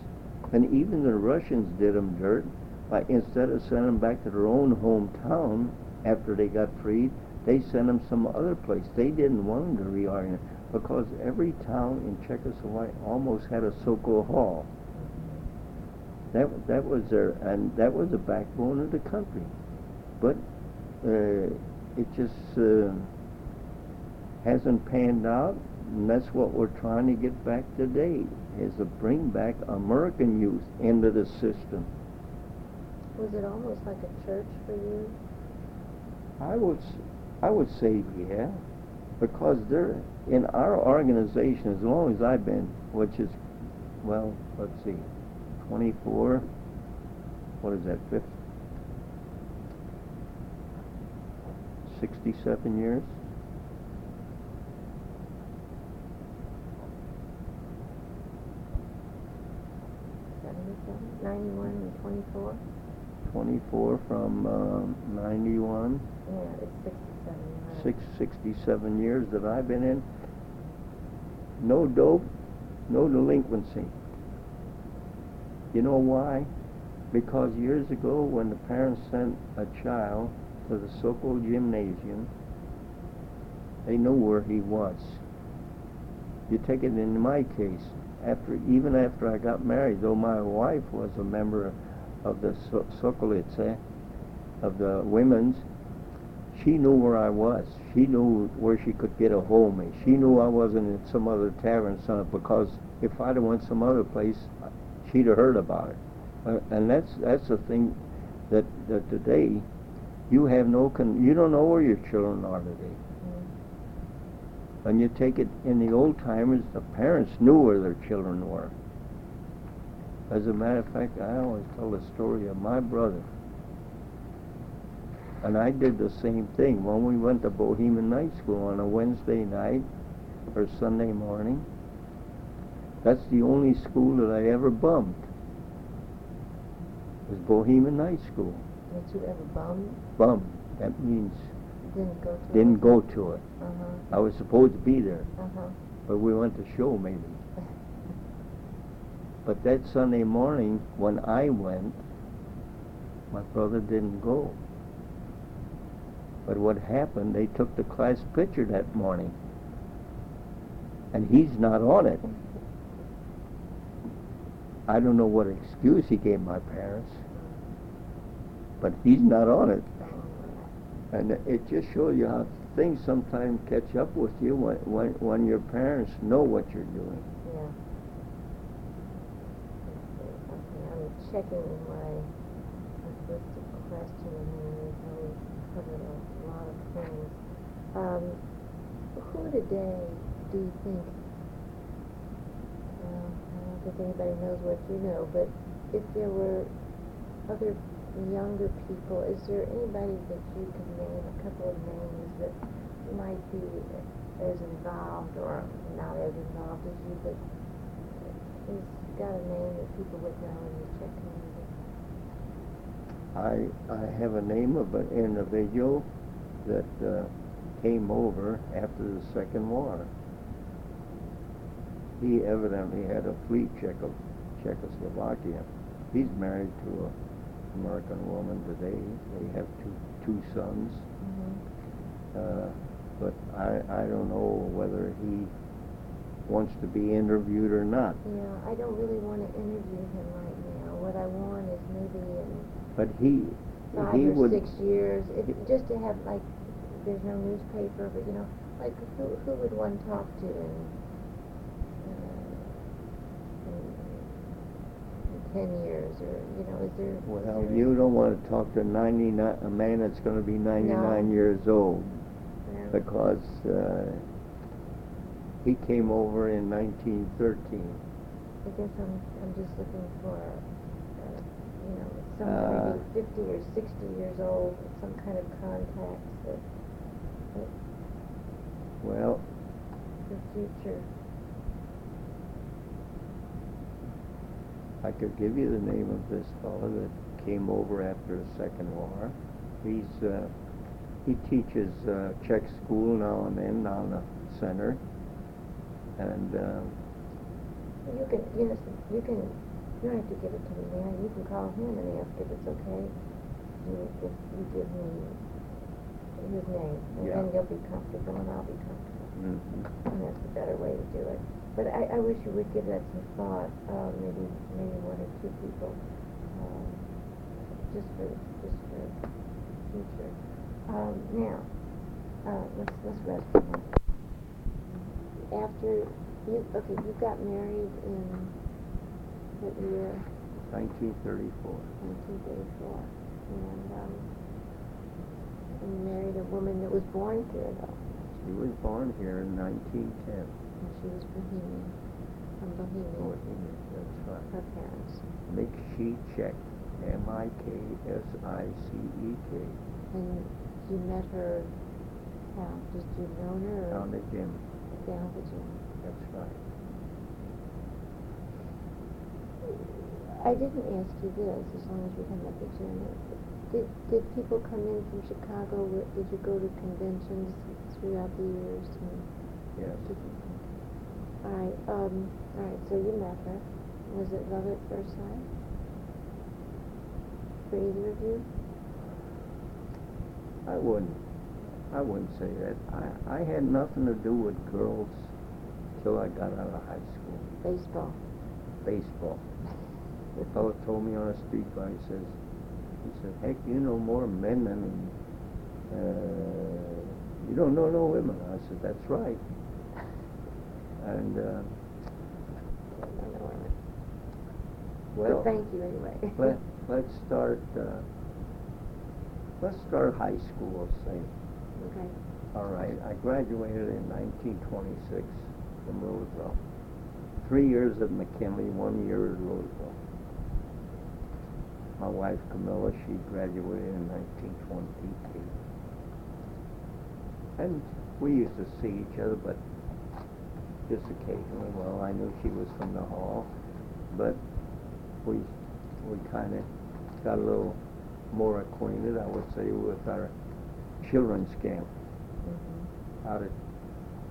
and even the Russians did them dirt, by instead of sending them back to their own hometown after they got freed, they sent them some other place. They didn't want them to reorganize because every town in Czechoslovakia almost had a Sokol hall. That that was their and that was the backbone of the country, but uh, it just uh, hasn't panned out, and that's what we're trying to get back today: is to bring back American youth into the system. Was it almost like a church for you? I would, I would say yeah, because they're in our organization as long as I've been, which is, well, let's see, twenty-four. What is that? Fifth, sixty-seven years. Seventy-seven, ninety-one, and twenty-four? Twenty-four from um, ninety-one. Yeah, it's sixty-seven. you're right. six, sixty-seven years that I've been in, no dope, no delinquency. You know why? Because years ago, when the parents sent a child to the Sokol gymnasium, they knew where he was. You take it in my case, after even after I got married, though my wife was a member of the so- of the women's, she knew where I was. She knew where she could get a hold of me. She knew I wasn't in some other tavern, son, because if I'd have went some other place, she'd have heard about it. Uh, and that's that's the thing that that today you have no con- you don't know where your children are today. And you take it in the old timers, the parents knew where their children were. As a matter of fact, I always tell the story of my brother. And I did the same thing when we went to Bohemian Night School on a Wednesday night or Sunday morning. That's the only school that I ever bummed. Was Bohemian Night School. Did you ever bum? Bum. That means Didn't go to didn't it? go to it. Uh-huh, I was supposed to be there, uh-huh. but we went to show maybe. But that Sunday morning, when I went, my brother didn't go. But what happened, they took the class picture that morning. And he's not on it. I don't know what excuse he gave my parents, but he's not on it. And it just shows you how things sometimes catch up with you when, when, when your parents know what you're doing. Yeah. Okay, I'm checking my list of questions and we've covered a lot of things. Um, who today do you think, well, I don't think anybody knows what you know, but if there were other younger people, is there anybody that you can name, a couple of names that might be as involved or not as involved as you, but has got a name that people would know in the Czech community? I, I have a name of an individual that uh, came over after the Second War. He evidently had a fleet Czecho, Czechoslovakia. He's married to a American woman today. They have two two sons. Mm-hmm. Uh, but I I don't know whether he wants to be interviewed or not. Yeah, I don't really want to interview him right now. What I want is maybe in But he five he or would six years, if, just to have like there's no newspaper, but you know, like who who would one talk to in, uh, in, in ten years, or you know, is there? Well, there- you don't wanna talk to ninety-nine, a man that's gonna be ninety-nine No. years old, no. because, uh, he came over in nineteen thirteen. I guess I'm I'm just looking for, uh, you know, someone Uh, fifty or sixty years old, some kind of contacts that, that Well, the future. I could give you the name of this fellow that came over after the Second War. He's, uh, he teaches, uh, Czech school now and then down the center. And, um, You can, you know, you can, you don't have to give it to me now, you can call him and ask if it's okay. You, if you give me his name, and Yeah. then you'll be comfortable and I'll be comfortable. mhm. And that's a better way to do it. But I, I wish you would give that some thought, uh, maybe, maybe one or two people, um, just for, just for future. Um, now, uh, let's, let's rest for a moment. After, you, okay, you got married in what year? nineteen thirty-four. Nineteen thirty-four. And, um, and you married a woman that was born here though, She was born here in nineteen ten. And she was Bohemian, from Bohemia. Bohemian, that's right. her parents. Mikshicek, M-I-K-S-I-C-E-K, And you met her, how, Did you know her down the gym. Down the gym. That's right. I didn't ask you this, as long as we're talking about the gym. Did, did people come in from Chicago? Did you go to conventions throughout the years? And Yes. All right, um, all right, so you met her. Was it love at first sight? For either of you? I wouldn't, I wouldn't say that. I, I had nothing to do with girls till I got out of high school. Baseball. Baseball. The fellow told me on a street car, he says, he said, heck, you know more men than, uh, you don't know no women. I said, that's right. And, uh, I don't know women. well. But thank you anyway. Let, let's start, uh, let's start high school, say. Okay. All right, I graduated in nineteen twenty-six from Roosevelt. Three years at McKinley, one year at Roosevelt. My wife Camilla, she graduated in nineteen twenty-eight. And we used to see each other, but just occasionally. Well, I knew she was from the hall, but we, we kinda got a little more acquainted, I would say, with our children's camp Mhm. out at,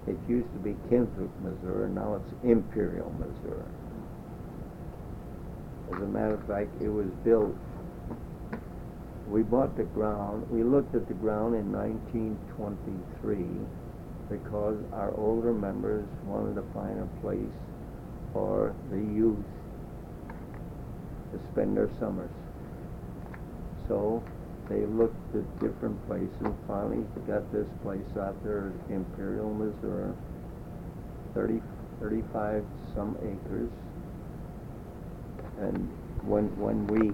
it used to be Kimmswick, Missouri, now it's Imperial, Missouri. As a matter of fact, it was built, we bought the ground, we looked at the ground in nineteen twenty-three because our older members wanted to find a place for the youth to spend their summers. So they looked at different places, finally got this place out there Imperial, Missouri, thirty, thirty-five some acres. And when, when we,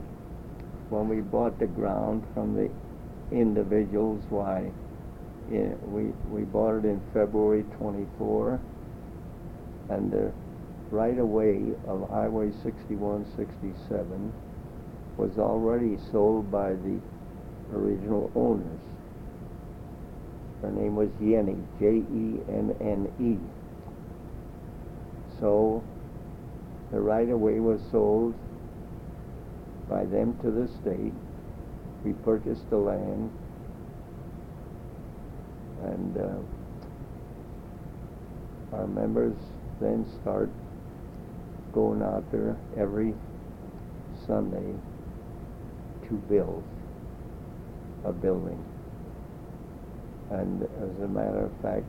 when we bought the ground from the individuals, why, we, we bought it in February twenty-four, and the right-of-way of Highway sixty-one, sixty-seven was already sold by the original owners. Her name was Yenny, J-E-N-N-E. So, the right-of-way was sold by them to the state. We purchased the land, and uh, our members then start going out there every Sunday to build a building. And as a matter of fact,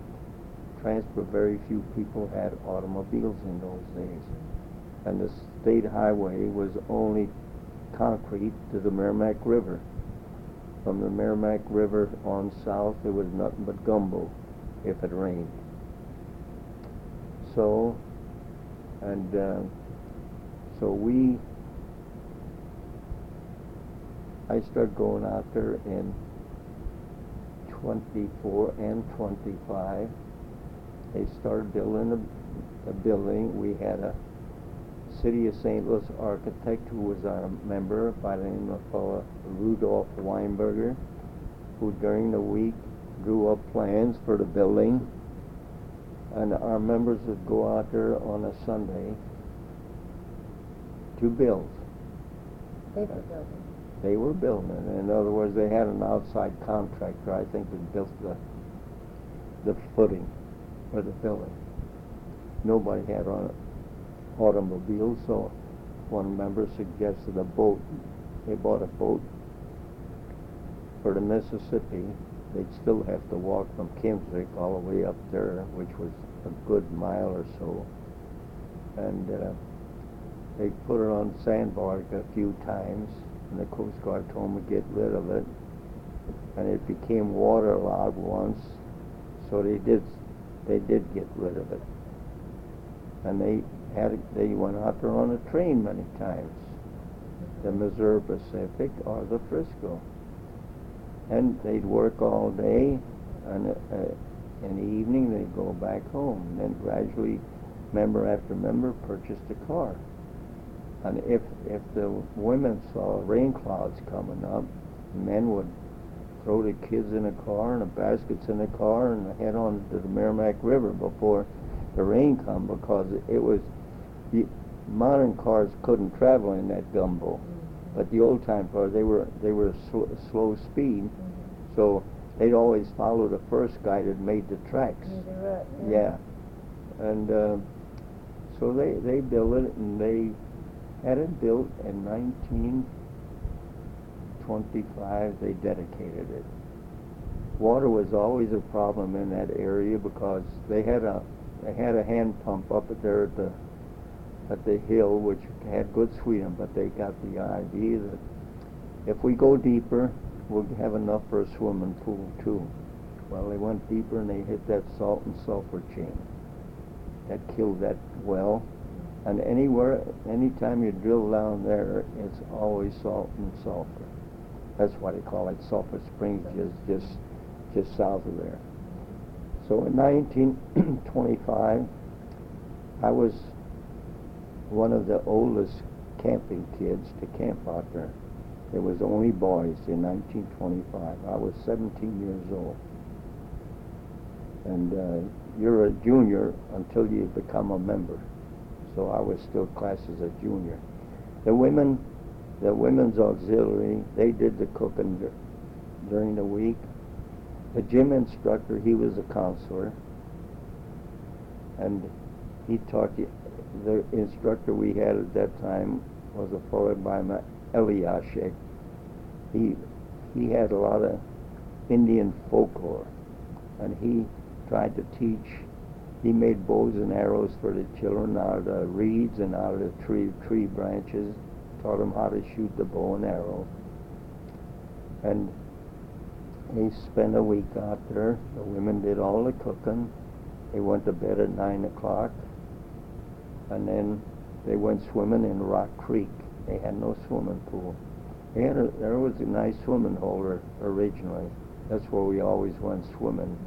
transfer, very few people had automobiles in those days. And the state highway was only concrete to the Meramec River. From the Meramec River on south, it was nothing but gumbo if it rained. So, and uh, so we, I started going out there in 24 and 25. They started building a, a building. We had a City of St. Louis architect who was our member by the name of fellow Rudolph Weinberger, who during the week drew up plans for the building. And our members would go out there on a Sunday to build. They were building. They were building. In other words, they had an outside contractor, I think, that built the the footing for the building. Nobody had on automobiles, so one member suggested a boat. They bought a boat for the Mississippi. They'd still have to walk from Kimmswick all the way up there, which was a good mile or so. And uh, they put it on sandbar a few times, and the Coast Guard told them to get rid of it. And it became waterlogged once, so they did they did get rid of it. And they had they went out there on a train many times, the Missouri Pacific or the Frisco. And they'd work all day, and uh, in the evening they'd go back home. And then gradually, member after member purchased a car. And if if the women saw rain clouds coming up, men would throw the kids in a car and the baskets in the car and head on to the Meramec River before the rain come because it was the modern cars couldn't travel in that gumbo, but the old time cars they were they were sl- slow speed, so they'd always follow the first guy that made the tracks. The rut, Yeah, and uh, so they they built it and they had it built in 1925. They dedicated it. Water was always a problem in that area because they had a they had a hand pump up there at the at the hill, which had good sweetening, but they got the idea that if we go deeper, we'll have enough for a swimming pool too. Well, they went deeper and they hit that salt and sulfur chain. That killed that well. And anywhere, anytime you drill down there, it's always salt and sulfur. That's why they call it Sulphur Springs, just just just south of there. So in 1925, I was one of the oldest camping kids to camp out there. There was only boys in 1925. I was 17 years old. And uh, you're a junior until you become a member. So I was still classed as a junior. The women, the women's auxiliary, they did the cooking dur- during the week. The gym instructor, he was a counselor. And he taught you, the instructor we had at that time was a fellow by name Eliashek. He he had a lot of Indian folklore, and he tried to teach. He made bows and arrows for the children out of reeds and out of the tree tree branches. Taught them how to shoot the bow and arrow. And they spent a week out there. The women did all the cooking. They went to bed at nine o'clock and then they went swimming in Rock Creek. They had no swimming pool. They had a, there was a nice swimming hole or- originally. That's where we always went swimming.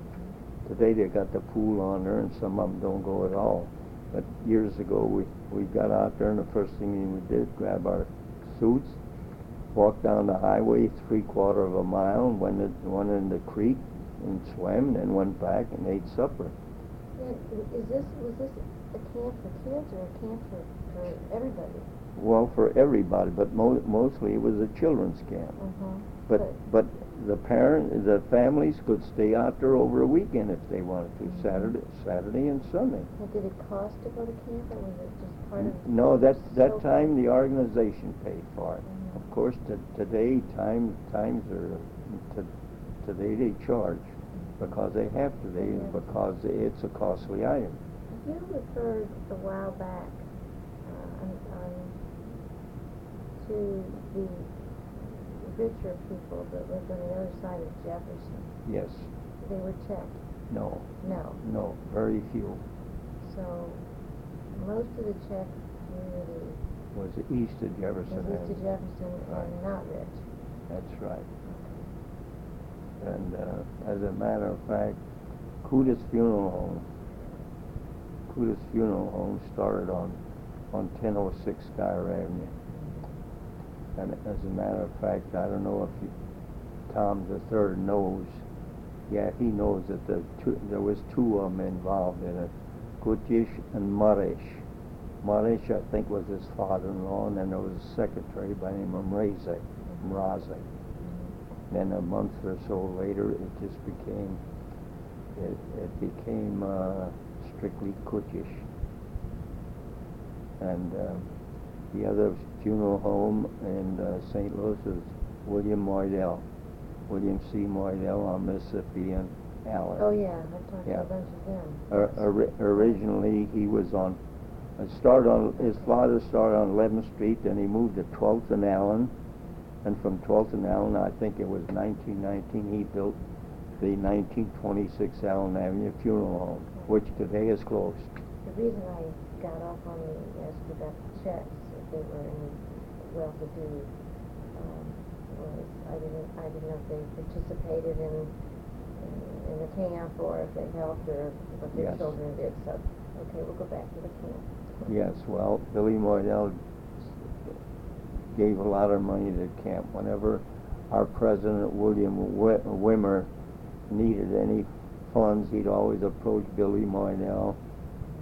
Today they got the pool on there, and some of them don't go at all. But years ago, we we got out there, and the first thing we did, grab our suits, walked down the highway three quarter of a mile, and went in, went in the creek and swam, and then went back and ate supper. Yeah, Is this, was this a camp for kids or a camp for, for everybody? Well, for everybody, but mo- mostly it was a children's camp. Uh-huh. But but the parent, the families could stay out there over a weekend if they wanted to, Mhm. Saturday, Saturday and Sunday. Now, did it cost to go to camp, or was it just part of? No, that that So- time the organization paid for it. Mhm. Of course, t- today time times are t- today they charge because they have to. They Yeah. because it's a costly item. You referred a while back, uh, on, on, to the richer people that lived on the other side of Jefferson, Yes, they were Czech? no, No. no, very few. So, most of the Czech community Was east of Jefferson. east of Jefferson Right. and not rich. That's right. And uh, as a matter of fact, Kutis Funeral Home, Kutis Funeral Home started on on 1006 Skyr Avenue. And as a matter of fact, I don't know if you, Tom the Third knows. Yeah, he knows that the two, there was two of them involved in it, Kutish and Marish. Marish, I think, was his father-in-law, and then there was a secretary by the name of Mrazek, Mrazek. Then a month or so later, it just became, it, it became uh, strictly Kutis. And uh, the other funeral home in uh, St. Louis is William Moydell, William C. Moydell on Mississippi and Allen. Oh, yeah, I've talked to a bunch of them. Or- ori- originally, he was on, started on, his father started on 11th Street, then he moved to 12th and Allen, and from 12th and Allen, I think it was 1919, he built the 1926 Allen Avenue Funeral Home, which today is closed. The reason I got off on the, ask about the Czechs, if they were any well-to-do, um, was, I didn't, I didn't know if they participated in, in, in the camp, or if they helped, or what their Yes. children did, so, okay, we'll go back to the camp. Yes, well, Billy Moydell gave a lot of money to the camp. Whenever our president, William Wimmer, needed any funds, he'd always approach Billy Moydell,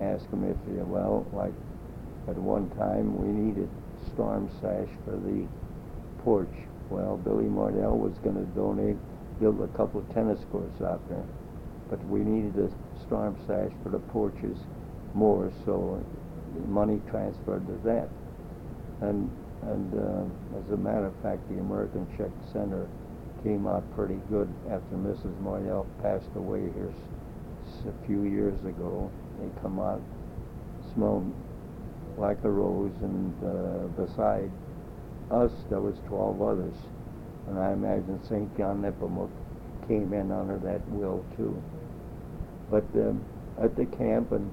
ask him if, he- well, like, at one time, we needed storm sash for the porch. Well, Billy Moydell was gonna donate, build a couple of tennis courts out there. But we needed a storm sash for the porches more, so money transferred to that. And, and, uh, as a matter of fact, the American Czech Center came out pretty good after Mrs. Moydell passed away here a few years ago. They come out, smelled like a rose, and, uh, beside us, there was twelve others. And I imagine St. John Nepomuc came in under that will too. But, um, at the camp, and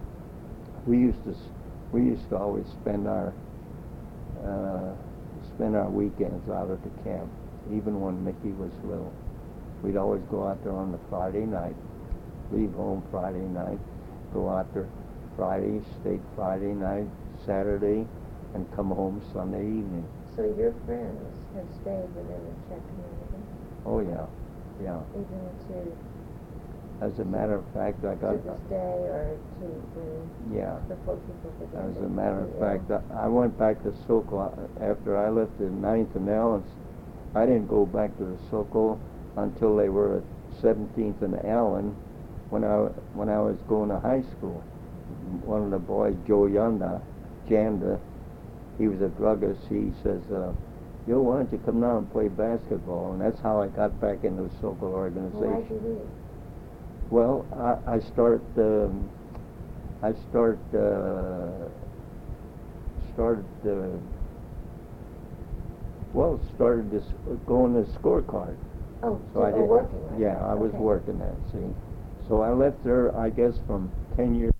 we used to, we used to always spend our, uh, spend our weekends out at the camp, even when Mickey was little. We'd always go out there on the Friday night, leave home Friday night, go out there Friday, stay Friday night, Saturday, and come home Sunday evening. So your friends have stayed within the Czech community, Oh, yeah, yeah. even to, As a matter of fact, I to got, this day, or to when, yeah. before people began As a matter of to, fact, uh, I I went back to Sokol after I left the Ninth and Allen's. I didn't go back to the Sokol until they were at Seventeenth and Allen, when I when I was going to high school. One of the boys, Joe Yanda, Janda, he was a druggist. He says, uh, "Yo, why don't you come down and play basketball?" And that's how I got back into the Sokol organization. Why'd you leave? Well, I, I start, um, I start, uh, started, uh, well, started this, going to scorecard. Oh, So I did, working, right? yeah, I was Okay. working that, see. So I left there, I guess, from ten years